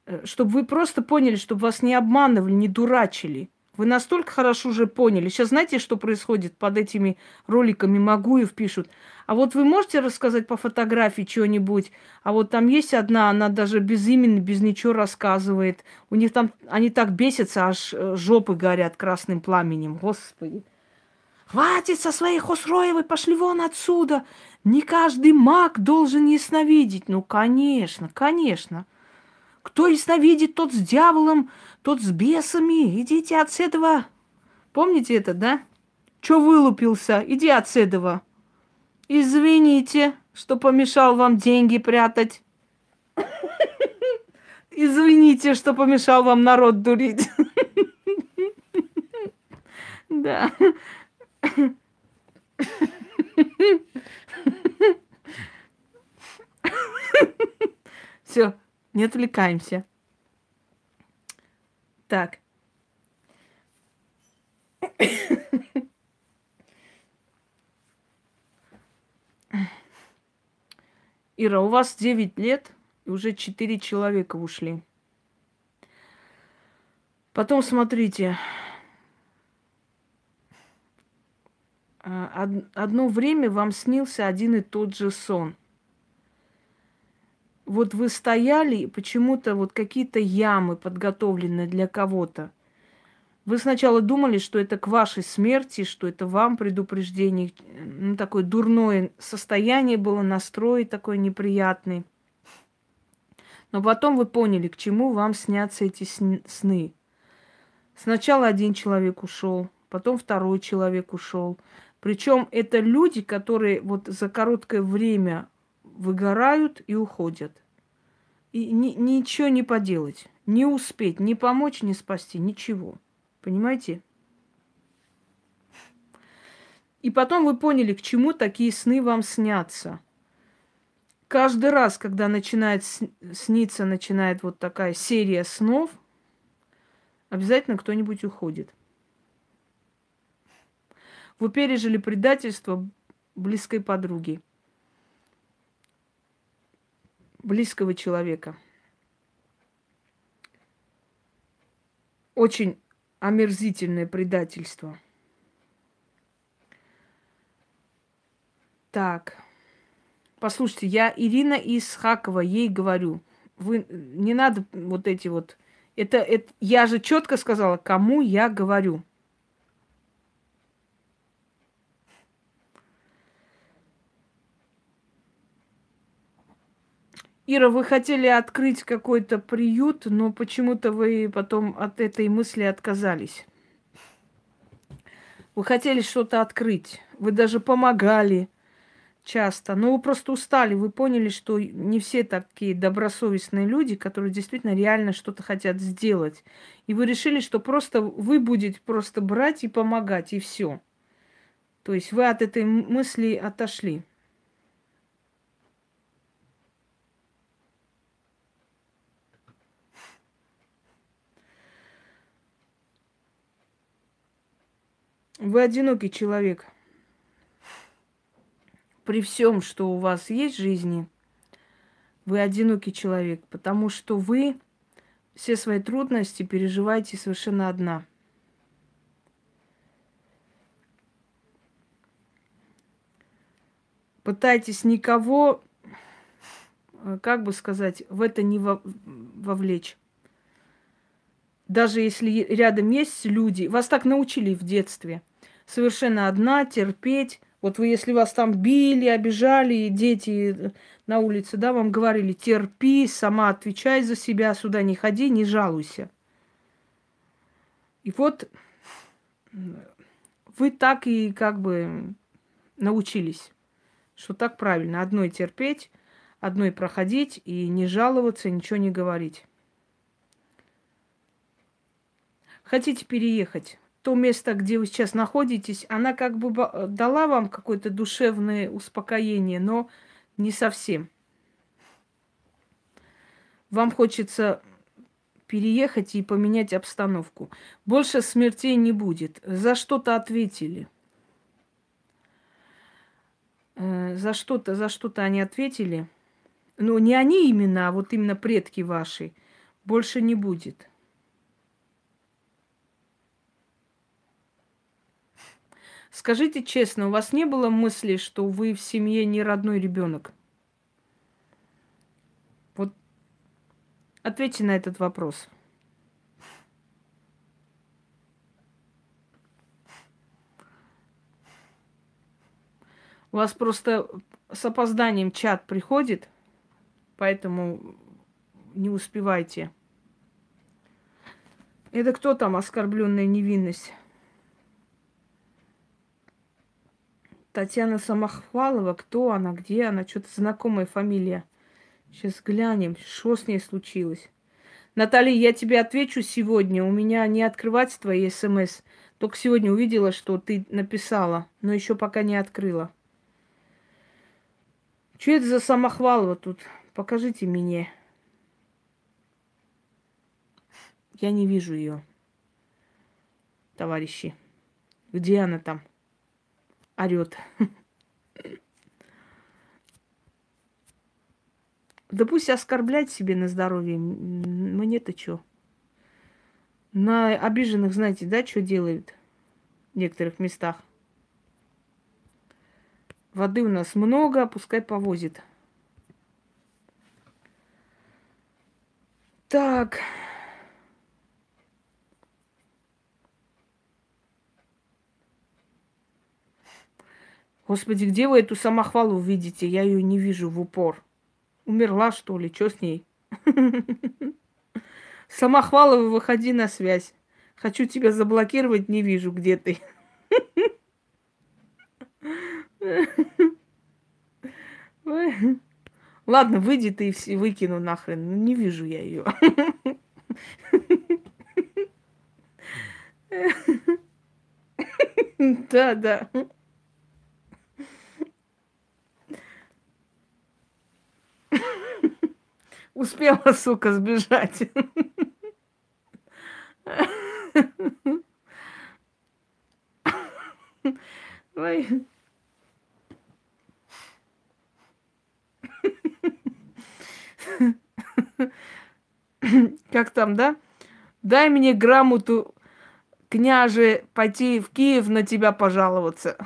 Э, чтобы вы просто поняли, чтобы вас не обманывали, не дурачили. Вы настолько хорошо уже поняли. Сейчас знаете, что происходит под этими роликами Магуев пишут? А вот вы можете рассказать по фотографии что-нибудь? А вот там есть одна, она даже без имени, без ничего рассказывает. У них там, они так бесятся, аж э, жопы горят красным пламенем. Господи. Хватит со своей Хосроевой, пошли вон отсюда. Не каждый маг должен ясновидеть. Ну, конечно, конечно. Кто ясновидит, тот с дьяволом, тот с бесами. Идите от этого. Помните это, да? Чё вылупился? Иди от этого. Извините, что помешал вам деньги прятать. Извините, что помешал вам народ дурить. Да. Все, не отвлекаемся. Так. Ира, у вас 9 лет, и уже 4 человека ушли. Потом смотрите. А, одно время вам снился один и тот же сон. Вот вы стояли, почему-то вот какие-то ямы подготовлены для кого-то. Вы сначала думали, что это к вашей смерти, что это вам предупреждение. Ну, такое дурное состояние было, настрой такой неприятный. Но потом вы поняли, к чему вам снятся эти сны. Сначала один человек ушел, потом второй человек ушел. Причем это люди, которые вот за короткое время выгорают и уходят. И ни, ничего не поделать, не успеть, не помочь, не спасти, ничего. Понимаете? И потом вы поняли, к чему такие сны вам снятся. Каждый раз, когда начинает сниться, начинает вот такая серия снов, обязательно кто-нибудь уходит. Вы пережили предательство близкой подруги, близкого человека. Очень омерзительное предательство. Так. Послушайте, я Ирина из Хакова, ей говорю, вы не надо вот эти вот. Это, это я же четко сказала, кому я говорю. Ира, вы хотели открыть какой-то приют, но почему-то вы потом от этой мысли отказались. Вы хотели что-то открыть, вы даже помогали часто, но вы просто устали, вы поняли, что не все такие добросовестные люди, которые действительно реально что-то хотят сделать. И вы решили, что просто вы будете просто брать и помогать, и все. То есть вы от этой мысли отошли. Вы одинокий человек. При всем, что у вас есть в жизни, вы одинокий человек, потому что вы все свои трудности переживаете совершенно одна. Пытайтесь никого, как бы сказать, в это не вовлечь. Даже если рядом есть люди, вас так научили в детстве – совершенно одна, терпеть. Вот вы, если вас там били, обижали, дети на улице, да, вам говорили, терпи, сама отвечай за себя, сюда не ходи, не жалуйся. И вот вы так и как бы научились, что так правильно. Одной терпеть, одной проходить и не жаловаться, ничего не говорить. Хотите переехать? То место, где вы сейчас находитесь, она как бы дала вам какое-то душевное успокоение, но не совсем. Вам хочется переехать и поменять обстановку. Больше смертей не будет. За что-то ответили. Э, за что-то, за что-то они ответили. Но не они именно, а вот именно предки ваши. Больше не будет. Скажите честно, у вас не было мысли, что вы в семье не родной ребенок? Вот ответьте на этот вопрос. У вас просто с опозданием чат приходит, поэтому не успевайте. Это кто там оскорбленная невинность? Татьяна Самохвалова, кто она, где она, что-то знакомая фамилия. Сейчас глянем, что с ней случилось. Наталья, я тебе отвечу сегодня. У меня не открывать твои смс. Только сегодня увидела, что ты написала, но еще пока не открыла. Что это за Самохвалова тут? Покажите мне. Я не вижу ее, товарищи. Где она там? Орет. Да пусть оскорбляет себе на здоровье. Мне-то что? На обиженных, знаете, да, что делают в некоторых местах? Воды у нас много, пускай повозит. Так. Господи, где вы эту самохвалу видите? Я ее не вижу в упор. Умерла, что ли? Что с ней? Самохвалова, выходи на связь. Хочу тебя заблокировать, не вижу, где ты. Ладно, выйди ты и все выкину нахрен. Ну, не вижу я ее. Да, да. Успела, сука, сбежать. Ой. Как там, да? Дай мне грамоту, княже, пойти в Киев на тебя пожаловаться.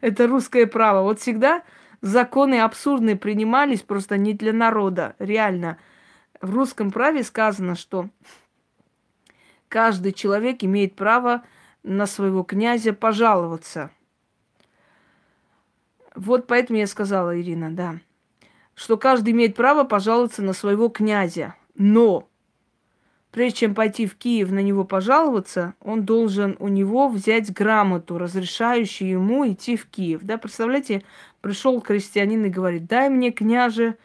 Это русское право. Вот всегда законы абсурдные принимались просто не для народа. Реально. В русском праве сказано, что каждый человек имеет право на своего князя пожаловаться. Вот поэтому я сказала, Ирина, да, что каждый имеет право пожаловаться на своего князя. Но прежде чем пойти в Киев на него пожаловаться, он должен у него взять грамоту, разрешающую ему идти в Киев. Да, представляете, пришел крестьянин и говорит, дай мне, княже,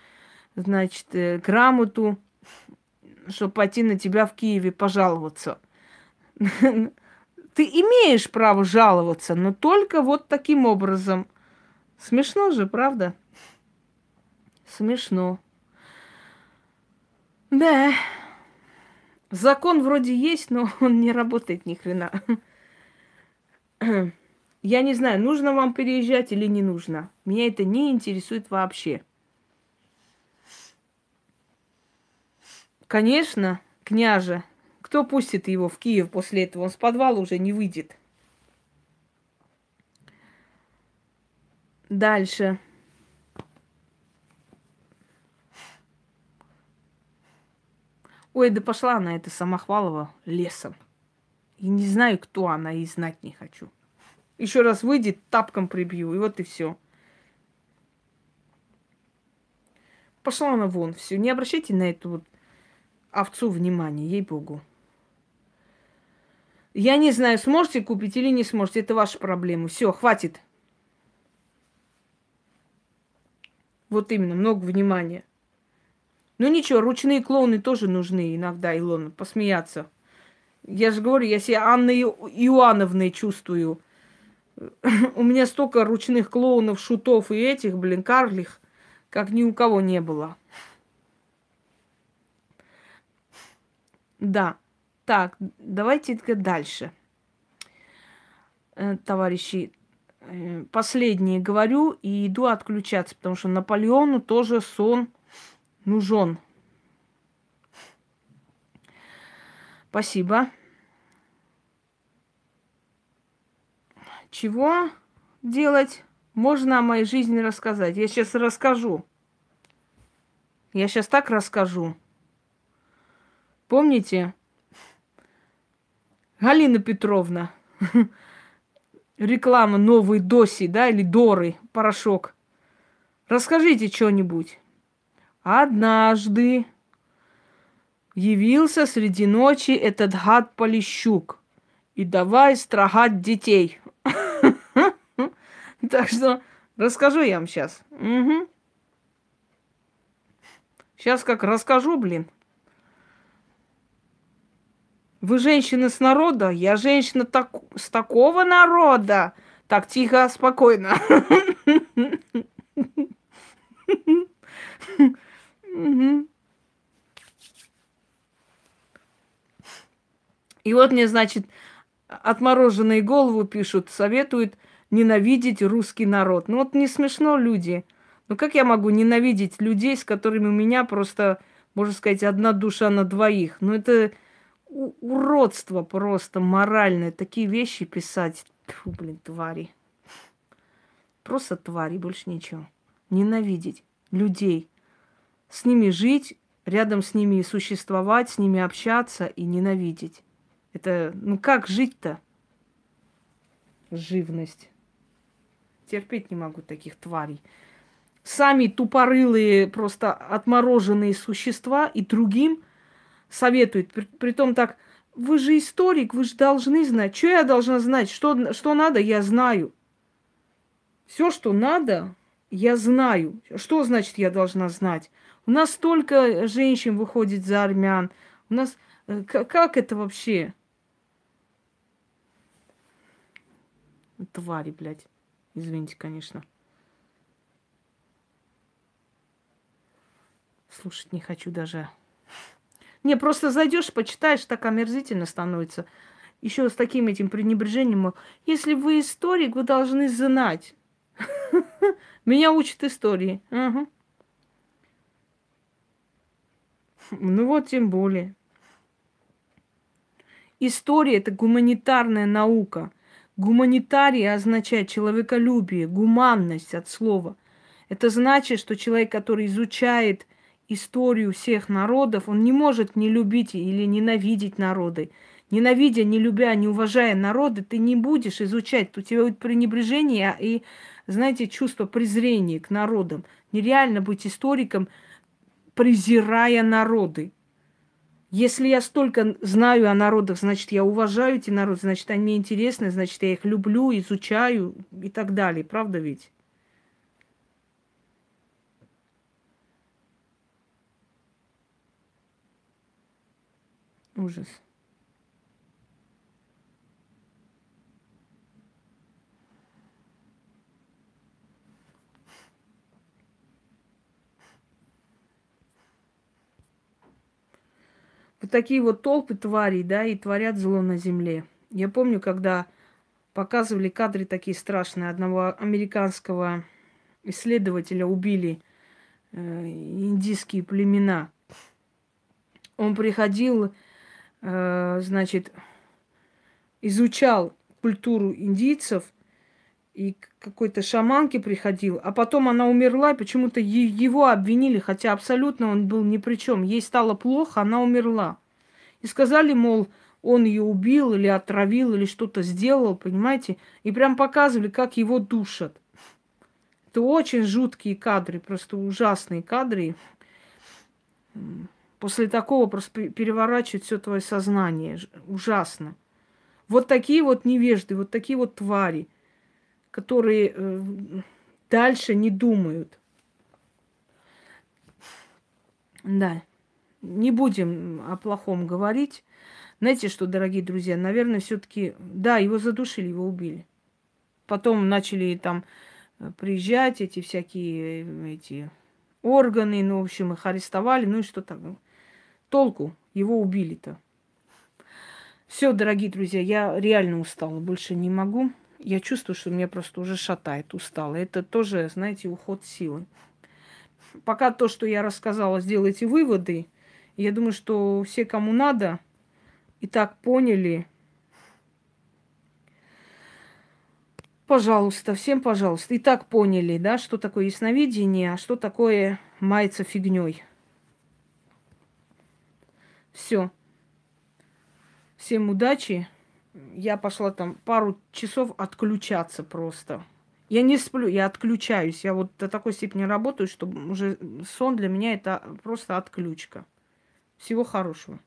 значит, э, грамоту, чтобы пойти на тебя в Киеве пожаловаться. Ты имеешь право жаловаться, но только вот таким образом. Смешно же, правда? Смешно. Да. Закон вроде есть, но он не работает ни хрена. Я не знаю, нужно вам переезжать или не нужно. Меня это не интересует вообще. Конечно, княже. Кто пустит его в Киев после этого? Он с подвала уже не выйдет. Дальше. Ой, да пошла она, эта Самохвалова, лесом. И не знаю, кто она, и знать не хочу. Еще раз выйдет, тапком прибью, и вот и все. Пошла она вон, все. Не обращайте на эту вот овцу внимания, ей-богу. Я не знаю, сможете купить или не сможете, это ваша проблема. Все, хватит. Вот именно, много внимания. Ну ничего, ручные клоуны тоже нужны иногда, Илона, посмеяться. Я же говорю, я себя Анной Иоанновной чувствую. У меня столько ручных клоунов, шутов и этих, блин, карлих, как ни у кого не было. Да. Так, давайте дальше. Э, товарищи, э, последнее говорю и иду отключаться, потому что Наполеону тоже сон нужен. Спасибо. Чего делать? Можно о моей жизни рассказать. Я сейчас расскажу. Я сейчас так расскажу. Помните? Галина Петровна. Реклама новой Доси, да, или Доры, порошок. Расскажите что-нибудь. Однажды явился среди ночи этот гад Полищук и давай строгать детей. Так что расскажу я вам сейчас. Сейчас как расскажу, блин. Вы женщина с народа, я женщина так, с такого народа. Так, тихо, спокойно. И вот мне, значит, отмороженные голову пишут, советуют ненавидеть русский народ. Ну вот не смешно люди. Ну как я могу ненавидеть людей, с которыми у меня просто, можно сказать, одна душа на двоих? Ну это уродство просто моральное. Такие вещи писать. Фу, блин, твари. Просто твари, больше ничего. Ненавидеть людей. С ними жить, рядом с ними существовать, с ними общаться и ненавидеть. Это, ну как жить-то? Живность. Терпеть не могу таких тварей. Сами тупорылые, просто отмороженные существа и другим советуют. При, притом так, вы же историк, вы же должны знать. Что я должна знать? Что, что надо, я знаю. Все, что надо, я знаю. Что значит я должна знать? У нас столько женщин выходит за армян. У нас... Э, как это вообще? Твари, блядь. Извините, конечно. Слушать не хочу даже. Не, просто зайдешь, почитаешь, так омерзительно становится. Еще с таким этим пренебрежением. Если вы историк, вы должны знать. Меня учат истории. Угу. Ну вот тем более. История – это гуманитарная наука. Гуманитарий означает человеколюбие, гуманность от слова. Это значит, что человек, который изучает историю всех народов, он не может не любить или ненавидеть народы. Ненавидя, не любя, не уважая народы, ты не будешь изучать. У тебя будет пренебрежение и, знаете, чувство презрения к народам. Нереально быть историком, презирая народы. Если я столько знаю о народах, значит, я уважаю эти народы, значит, они мне интересны, значит, я их люблю, изучаю и так далее. Правда ведь? Ужас. Вот такие вот толпы тварей, да, и творят зло на земле. Я помню, когда показывали кадры такие страшные. Одного американского исследователя убили э, индийские племена. Он приходил, э, значит, изучал культуру индийцев, и какой-то шаманке приходил, а потом она умерла, и почему-то его обвинили, хотя абсолютно он был ни при чем. Ей стало плохо, она умерла. И сказали, мол, он ее убил или отравил, или что-то сделал, понимаете? И прям показывали, как его душат. Это очень жуткие кадры, просто ужасные кадры. После такого просто переворачивает все твое сознание. Ужасно. Вот такие вот невежды, вот такие вот твари – которые э, дальше не думают. Да, не будем о плохом говорить. Знаете что, дорогие друзья, наверное, все-таки, да, его задушили, его убили. Потом начали там э, приезжать эти всякие э, эти органы, ну, в общем, их арестовали, ну и что так. Толку, его убили-то. Все, дорогие друзья, я реально устала, больше не могу я чувствую, что меня просто уже шатает, устала. Это тоже, знаете, уход силы. Пока то, что я рассказала, сделайте выводы. Я думаю, что все, кому надо, и так поняли. Пожалуйста, всем пожалуйста. И так поняли, да, что такое ясновидение, а что такое мается фигней. Все. Всем удачи я пошла там пару часов отключаться просто. Я не сплю, я отключаюсь. Я вот до такой степени работаю, что уже сон для меня это просто отключка. Всего хорошего.